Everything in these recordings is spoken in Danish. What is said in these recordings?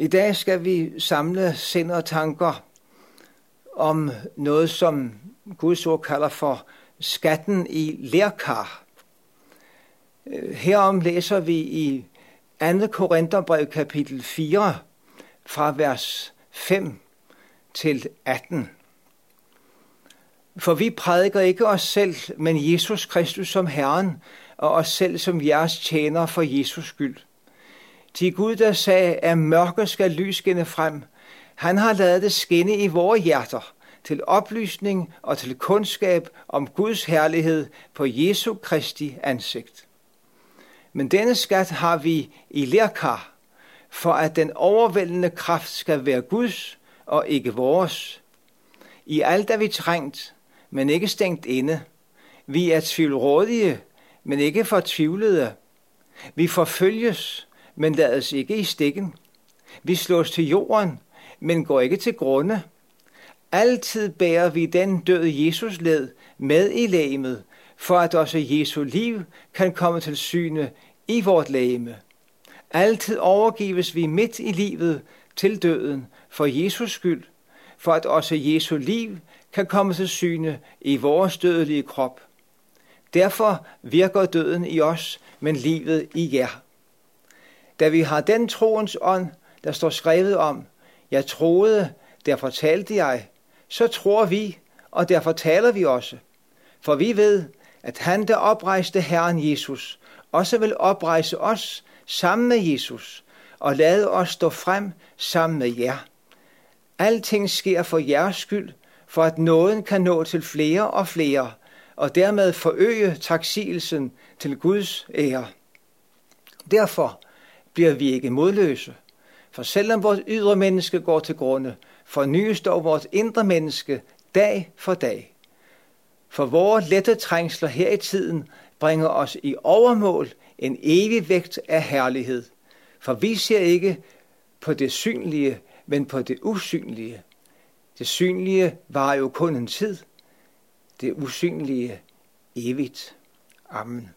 I dag skal vi samle sind og tanker om noget, som Guds ord kalder for skatten i lærkar. Øh, herom læser vi i 2. Korintherbrev kapitel 4 fra vers 5 til 18. For vi prædiker ikke os selv, men Jesus Kristus som Herren, og os selv som jeres tjener for Jesus skyld. Til Gud, der sagde, at mørke skal lys skinne frem, han har lavet det skinne i vores hjerter, til oplysning og til kundskab om Guds herlighed på Jesu Kristi ansigt. Men denne skat har vi i lærkar, for at den overvældende kraft skal være Guds og ikke vores. I alt er vi trængt, men ikke stængt inde. Vi er tvivlrådige, men ikke fortvivlede. Vi forfølges, men lades ikke i stikken. Vi slås til jorden, men går ikke til grunde. Altid bærer vi den død Jesus led med i lægemet, for at også Jesu liv kan komme til syne i vort lægeme. Altid overgives vi midt i livet til døden for Jesus skyld, for at også Jesu liv kan komme til syne i vores dødelige krop. Derfor virker døden i os, men livet i jer. Da vi har den troens ånd, der står skrevet om, jeg troede, derfor talte jeg, så tror vi, og derfor taler vi også. For vi ved, at han, der oprejste Herren Jesus, også vil oprejse os sammen med Jesus og lade os stå frem sammen med jer. Alting sker for jeres skyld, for at nåden kan nå til flere og flere, og dermed forøge taksigelsen til Guds ære. Derfor bliver vi ikke modløse, for selvom vores ydre menneske går til grunde, fornyes dog vores indre menneske dag for dag. For vores lette trængsler her i tiden bringer os i overmål en evig vægt af herlighed. For vi ser ikke på det synlige, men på det usynlige. Det synlige var jo kun en tid, det usynlige evigt. Amen.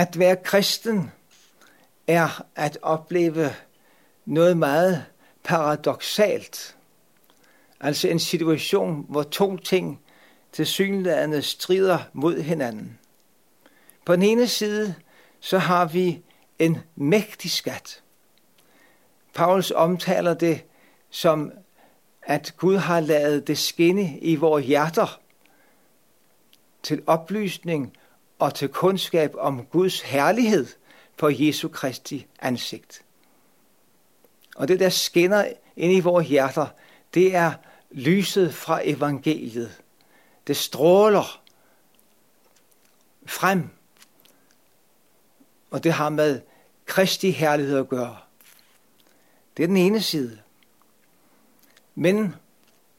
At være kristen er at opleve noget meget paradoxalt. Altså en situation, hvor to ting til synlædende strider mod hinanden. På den ene side, så har vi en mægtig skat. Paulus omtaler det som, at Gud har lavet det skinne i vores hjerter til oplysning og til kundskab om Guds herlighed på Jesu Kristi ansigt. Og det, der skinner ind i vores hjerter, det er lyset fra evangeliet. Det stråler frem, og det har med Kristi herlighed at gøre. Det er den ene side. Men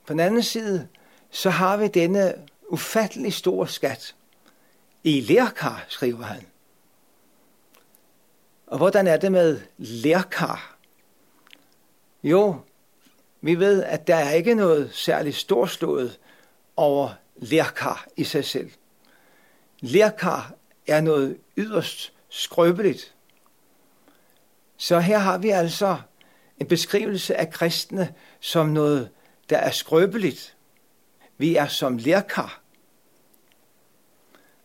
på den anden side, så har vi denne ufattelig store skat. I lærkar, skriver han. Og hvordan er det med lærkar? Jo, vi ved, at der er ikke noget særligt storslået over lærkar i sig selv. Lærkar er noget yderst skrøbeligt. Så her har vi altså en beskrivelse af kristne som noget, der er skrøbeligt. Vi er som lærkar.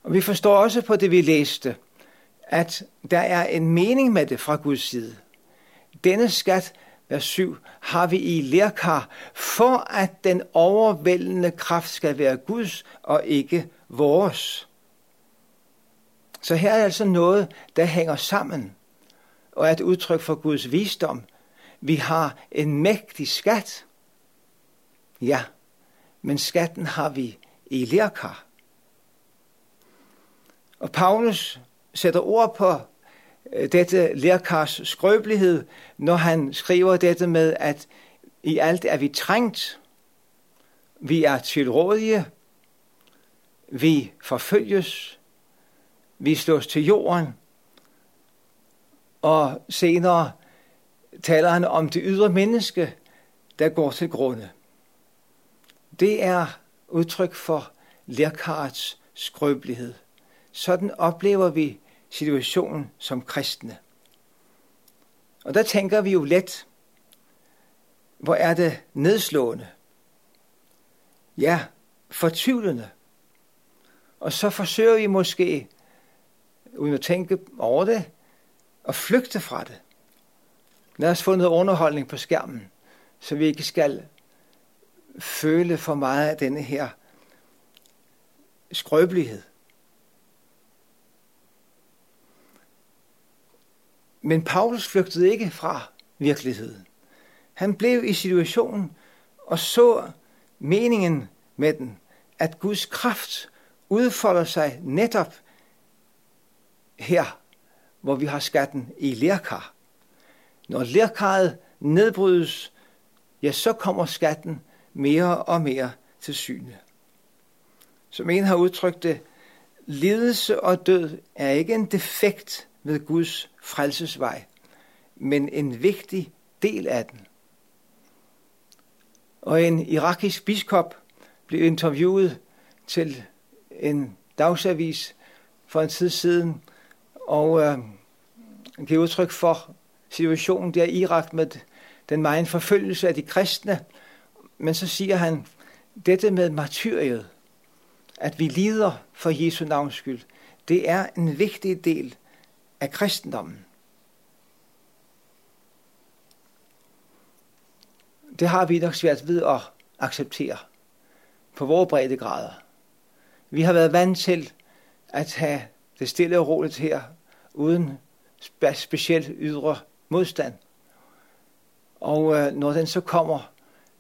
Og vi forstår også på det, vi læste, at der er en mening med det fra Guds side. Denne skat, vers 7, har vi i lærkar, for at den overvældende kraft skal være Guds og ikke vores. Så her er altså noget, der hænger sammen, og er et udtryk for Guds visdom. Vi har en mægtig skat. Ja, men skatten har vi i lærkar. Og Paulus sætter ord på øh, dette lærkars skrøbelighed, når han skriver dette med, at i alt er vi trængt, vi er tilrådige, vi forfølges, vi slås til jorden, og senere taler han om det ydre menneske, der går til grunde. Det er udtryk for lærkarets skrøbelighed. Sådan oplever vi situationen som kristne. Og der tænker vi jo let, hvor er det nedslående. Ja, fortvivlende. Og så forsøger vi måske, uden at tænke over det, at flygte fra det. Lad os få noget underholdning på skærmen, så vi ikke skal føle for meget af denne her skrøbelighed. Men Paulus flygtede ikke fra virkeligheden. Han blev i situationen og så meningen med den, at Guds kraft udfolder sig netop her, hvor vi har skatten i lærkar. Når lærkaret nedbrydes, ja, så kommer skatten mere og mere til syne. Som en har udtrykt det, lidelse og død er ikke en defekt ved Guds frelsesvej, men en vigtig del af den. Og en irakisk biskop blev interviewet til en dagsavis for en tid siden, og øh, giver udtryk for situationen der i Irak med den meget forfølgelse af de kristne. Men så siger han, dette med martyriet, at vi lider for Jesu navns skyld, det er en vigtig del af kristendommen. Det har vi nok svært ved at acceptere på vores brede grader. Vi har været vant til at have det stille og roligt her, uden specielt ydre modstand. Og øh, når den så kommer,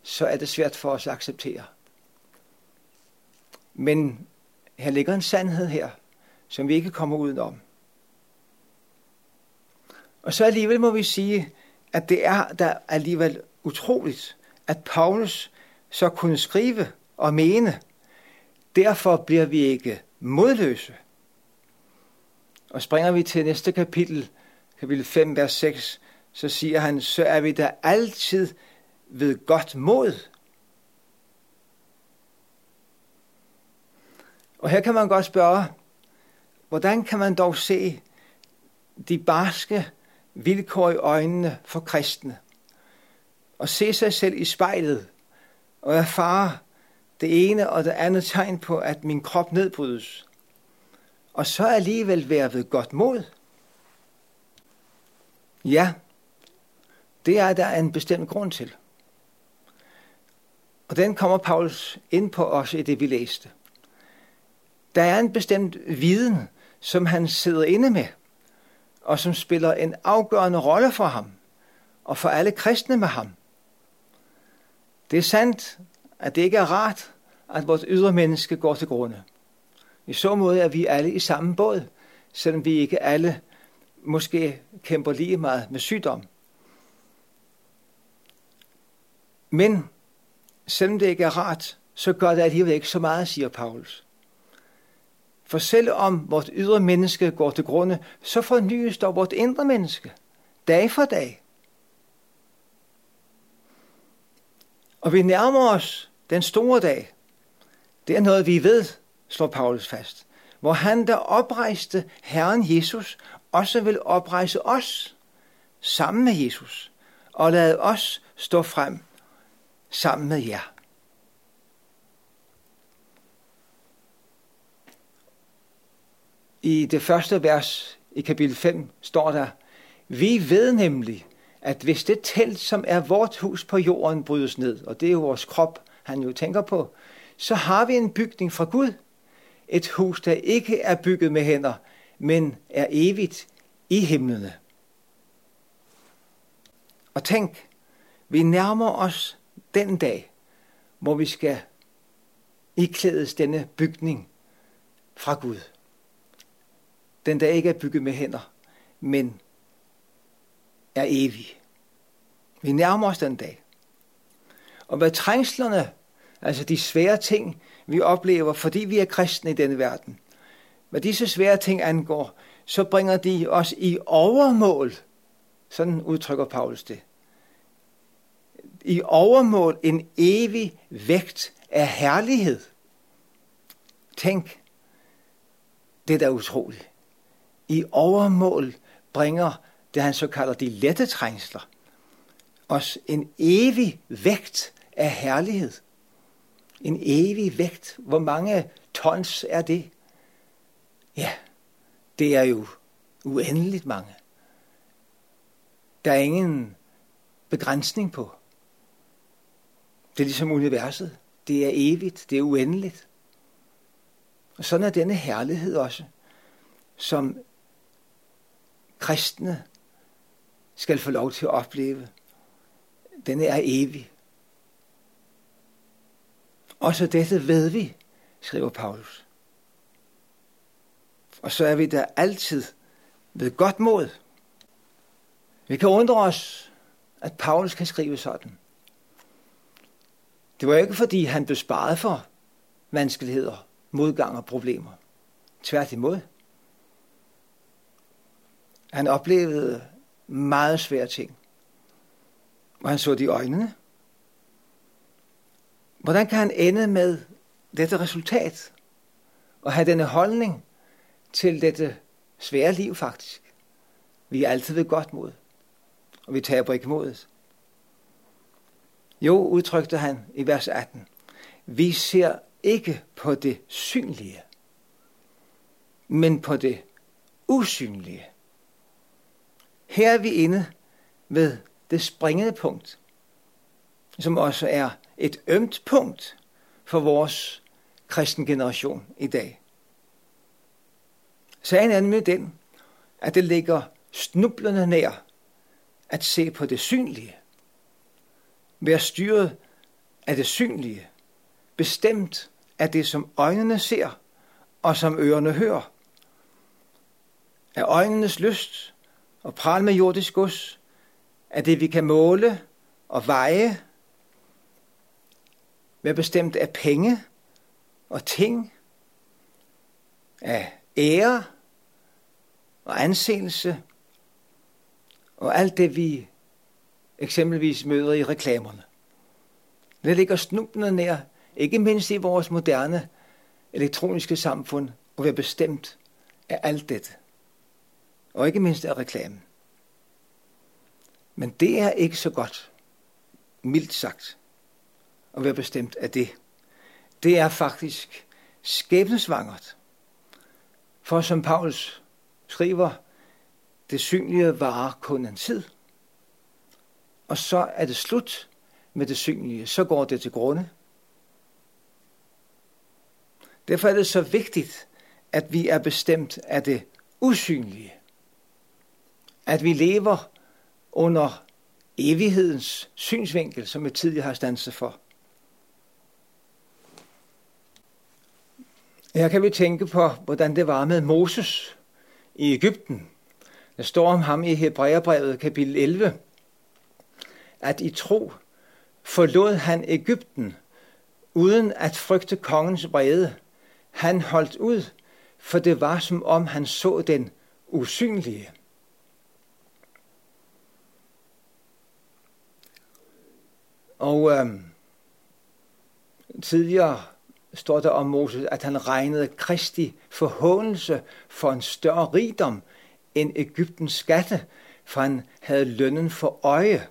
så er det svært for os at acceptere. Men her ligger en sandhed her, som vi ikke kommer udenom. Og så alligevel må vi sige, at det er der alligevel utroligt, at Paulus så kunne skrive og mene. Derfor bliver vi ikke modløse. Og springer vi til næste kapitel, kapitel 5, vers 6, så siger han, så er vi der altid ved godt mod. Og her kan man godt spørge, hvordan kan man dog se de barske vilkår i øjnene for kristne, og se sig selv i spejlet, og erfare det ene og det andet tegn på, at min krop nedbrydes, og så alligevel være ved godt mod. Ja, det er der en bestemt grund til. Og den kommer Paulus ind på os i det, vi læste. Der er en bestemt viden, som han sidder inde med, og som spiller en afgørende rolle for ham, og for alle kristne med ham. Det er sandt, at det ikke er rart, at vores ydre menneske går til grunde. I så måde er vi alle i samme båd, selvom vi ikke alle måske kæmper lige meget med sygdom. Men selvom det ikke er rart, så gør det alligevel ikke så meget, siger Paulus. For selvom vores ydre menneske går til grunde, så fornyes dog vores indre menneske, dag for dag. Og vi nærmer os den store dag. Det er noget, vi ved, slår Paulus fast. Hvor han, der oprejste Herren Jesus, også vil oprejse os sammen med Jesus og lade os stå frem sammen med jer. I det første vers i kapitel 5 står der, vi ved nemlig, at hvis det telt, som er vort hus på jorden, brydes ned, og det er jo vores krop, han jo tænker på, så har vi en bygning fra Gud. Et hus, der ikke er bygget med hænder, men er evigt i himlene. Og tænk, vi nærmer os den dag, hvor vi skal iklædes denne bygning fra Gud. Den der ikke er bygget med hænder, men er evig. Vi nærmer os den dag. Og hvad trængslerne, altså de svære ting, vi oplever, fordi vi er kristne i denne verden, hvad disse svære ting angår, så bringer de os i overmål. Sådan udtrykker Paulus det. I overmål en evig vægt af herlighed. Tænk, det er da utroligt. I overmål bringer det han så kalder de lette trængsler, os en evig vægt af herlighed. En evig vægt. Hvor mange tons er det? Ja, det er jo uendeligt mange. Der er ingen begrænsning på. Det er ligesom universet. Det er evigt, det er uendeligt. Og sådan er denne herlighed også, som kristne skal få lov til at opleve. Den er evig. Også dette ved vi, skriver Paulus. Og så er vi der altid ved godt mod. Vi kan undre os, at Paulus kan skrive sådan. Det var ikke, fordi han blev sparet for vanskeligheder, modgang og problemer. Tværtimod. Han oplevede meget svære ting. Og han så de i øjnene. Hvordan kan han ende med dette resultat? Og have denne holdning til dette svære liv faktisk? Vi er altid ved godt mod. Og vi taber ikke modet. Jo, udtrykte han i vers 18. Vi ser ikke på det synlige, men på det usynlige. Her er vi inde ved det springende punkt, som også er et ømt punkt for vores kristen generation i dag. Sagen er nemlig den, at det ligger snublende nær at se på det synlige. Være styret af det synlige, bestemt af det, som øjnene ser og som ørerne hører. Af øjnenes lyst og pral med jordisk gods, er det, vi kan måle og veje, hvad bestemt af penge og ting, af ære og anseelse, og alt det, vi eksempelvis møder i reklamerne. Det ligger snubende nær, ikke mindst i vores moderne elektroniske samfund, og være bestemt af alt dette. Og ikke mindst af reklamen. Men det er ikke så godt, mildt sagt, at være bestemt af det. Det er faktisk skæbnesvangert. For som Paulus skriver, det synlige varer kun en tid. Og så er det slut med det synlige. Så går det til grunde. Derfor er det så vigtigt, at vi er bestemt af det usynlige. At vi lever under evighedens synsvinkel, som jeg tidligere har stanset for. Her kan vi tænke på, hvordan det var med Moses i Ægypten. Der står om ham i Hebræerbrevet kapitel 11, at i tro forlod han Ægypten uden at frygte kongens vrede. Han holdt ud, for det var som om han så den usynlige. Og øh, tidligere står der om Moses, at han regnede Kristi forhåndelse for en større rigdom end Ægyptens skatte, for han havde lønnen for øje.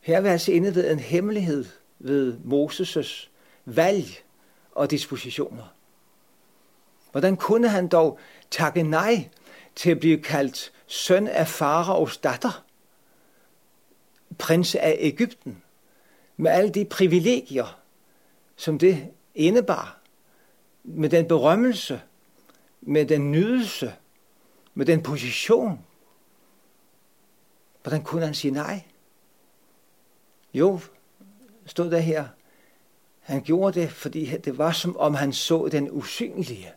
Her vil altså inde ved en hemmelighed ved Moses' valg og dispositioner. Hvordan kunne han dog takke nej til at blive kaldt søn af faraos datter, prins af Ægypten, med alle de privilegier, som det indebar, med den berømmelse, med den nydelse, med den position. Hvordan kunne han sige nej? Jo, stod der her. Han gjorde det, fordi det var som om han så den usynlige.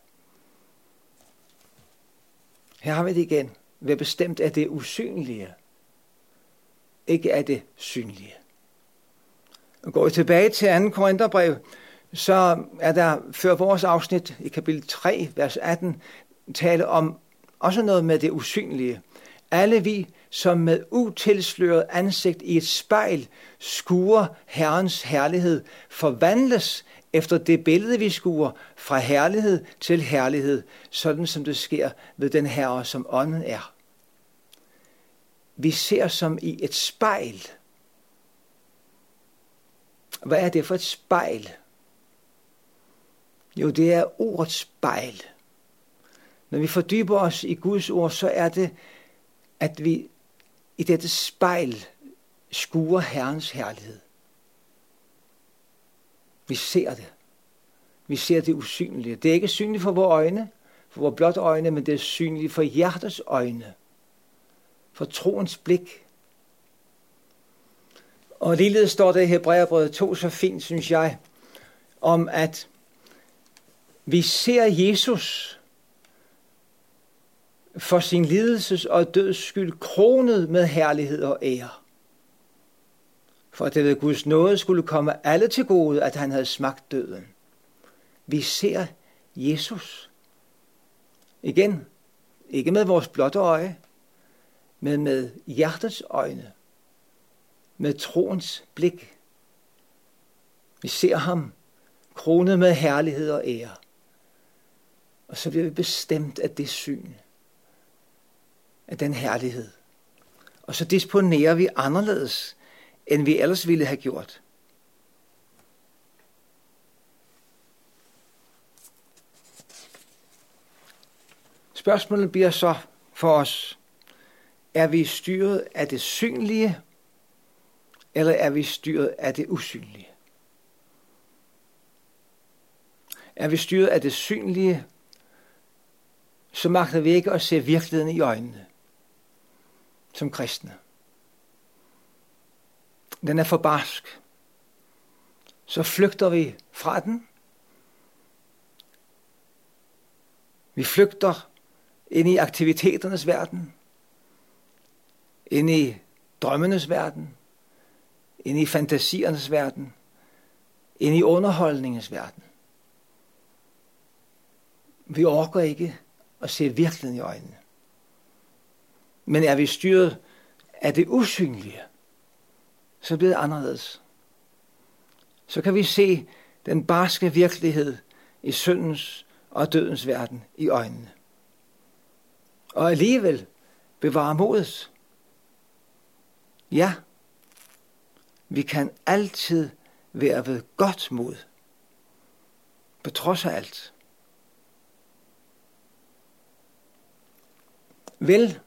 Her har vi det igen. Hvad bestemt af det usynlige, ikke af det synlige. Og går vi tilbage til 2. Korintherbrev, så er der før vores afsnit i kapitel 3, vers 18, tale om også noget med det usynlige. Alle vi, som med utilsløret ansigt i et spejl skuer Herrens herlighed, forvandles efter det billede, vi skuer, fra herlighed til herlighed, sådan som det sker ved den Herre, som ånden er vi ser som i et spejl. Hvad er det for et spejl? Jo, det er ordets spejl. Når vi fordyber os i Guds ord, så er det, at vi i dette spejl skuer Herrens herlighed. Vi ser det. Vi ser det usynlige. Det er ikke synligt for vores øjne, for vores blot øjne, men det er synligt for hjertets øjne. For troens blik. Og ligeledes står det i Hebræerbrevet 2 så fint, synes jeg, om at vi ser Jesus for sin lidelses og døds skyld kronet med herlighed og ære. For at det ved Guds nåde skulle komme alle til gode, at han havde smagt døden. Vi ser Jesus. Igen, ikke med vores blotte øje, men med hjertets øjne, med troens blik. Vi ser ham kronet med herlighed og ære. Og så bliver vi bestemt af det syn, af den herlighed. Og så disponerer vi anderledes, end vi ellers ville have gjort. Spørgsmålet bliver så for os, er vi styret af det synlige, eller er vi styret af det usynlige? Er vi styret af det synlige, så magter vi ikke at se virkeligheden i øjnene som kristne. Den er for barsk. Så flygter vi fra den. Vi flygter ind i aktiviteternes verden, ind i drømmenes verden, ind i fantasiernes verden, ind i underholdningens verden. Vi orker ikke at se virkeligheden i øjnene. Men er vi styret af det usynlige, så bliver det anderledes. Så kan vi se den barske virkelighed i syndens og dødens verden i øjnene. Og alligevel bevare modet. Ja, vi kan altid være ved godt mod. På trods af alt. Vel,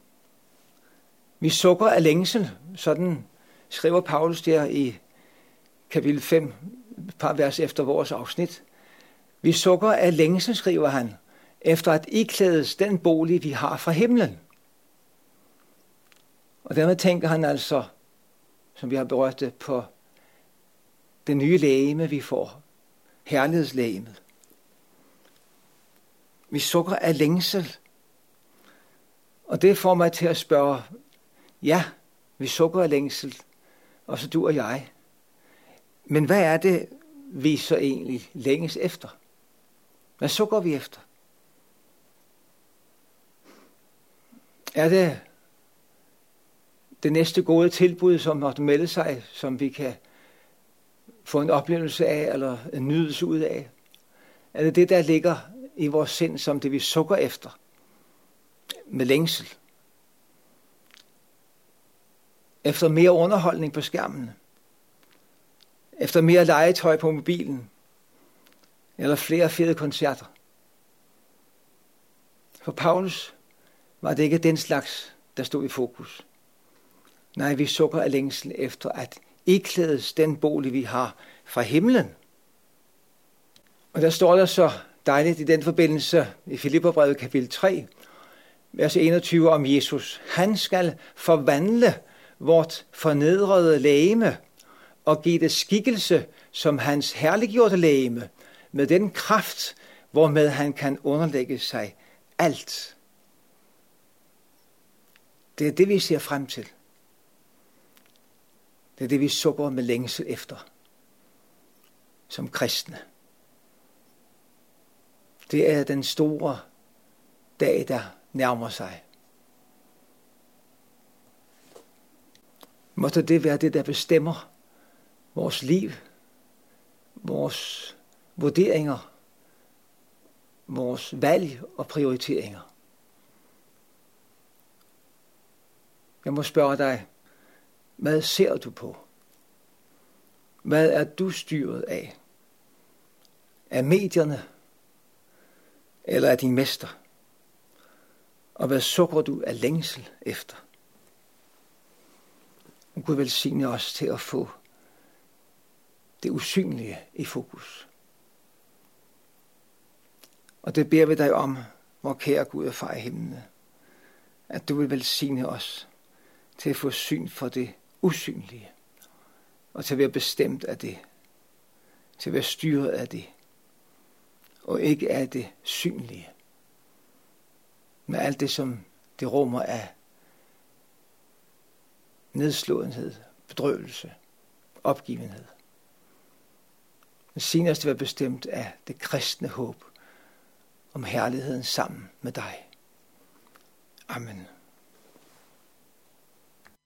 vi sukker af længsel, sådan skriver Paulus der i kapitel 5, et par vers efter vores afsnit. Vi sukker af længsel, skriver han, efter at iklædes den bolig, vi har fra himlen. Og dermed tænker han altså, som vi har berørt det, på det nye lægeme, vi får. Herlighedslægemet. Vi sukker af længsel. Og det får mig til at spørge, ja, vi sukker af længsel, og så du og jeg. Men hvad er det, vi så egentlig længes efter? Hvad sukker vi efter? Er det det næste gode tilbud, som måtte melde sig, som vi kan få en oplevelse af, eller en nydelse ud af? Er det det, der ligger i vores sind, som det vi sukker efter? Med længsel. Efter mere underholdning på skærmen. Efter mere legetøj på mobilen. Eller flere fede koncerter. For Paulus var det ikke den slags, der stod i fokus. Nej, vi sukker af længsel efter at iklædes den bolig, vi har fra himlen. Og der står der så dejligt i den forbindelse i Filipperbrevet kapitel 3, vers 21 om Jesus. Han skal forvandle vort fornedrede lægeme og give det skikkelse som hans herliggjorte lægeme med den kraft, hvormed han kan underlægge sig alt. Det er det, vi ser frem til. Det er det, vi sukker med længsel efter som kristne. Det er den store dag, der nærmer sig. Måtte det være det, der bestemmer vores liv, vores vurderinger, vores valg og prioriteringer. Jeg må spørge dig, hvad ser du på? Hvad er du styret af? Af medierne? Eller af din mester? Og hvad sukker du af længsel efter? Og Gud velsigne os til at få det usynlige i fokus. Og det beder vi dig om, hvor kære Gud og far i himlene, at du vil velsigne os til at få syn for det usynlige, og til at være bestemt af det, til at være styret af det, og ikke af det synlige. Med alt det, som det rummer af nedslåenhed, bedrøvelse, opgivenhed. Men senest at være bestemt af det kristne håb om herligheden sammen med dig. Amen.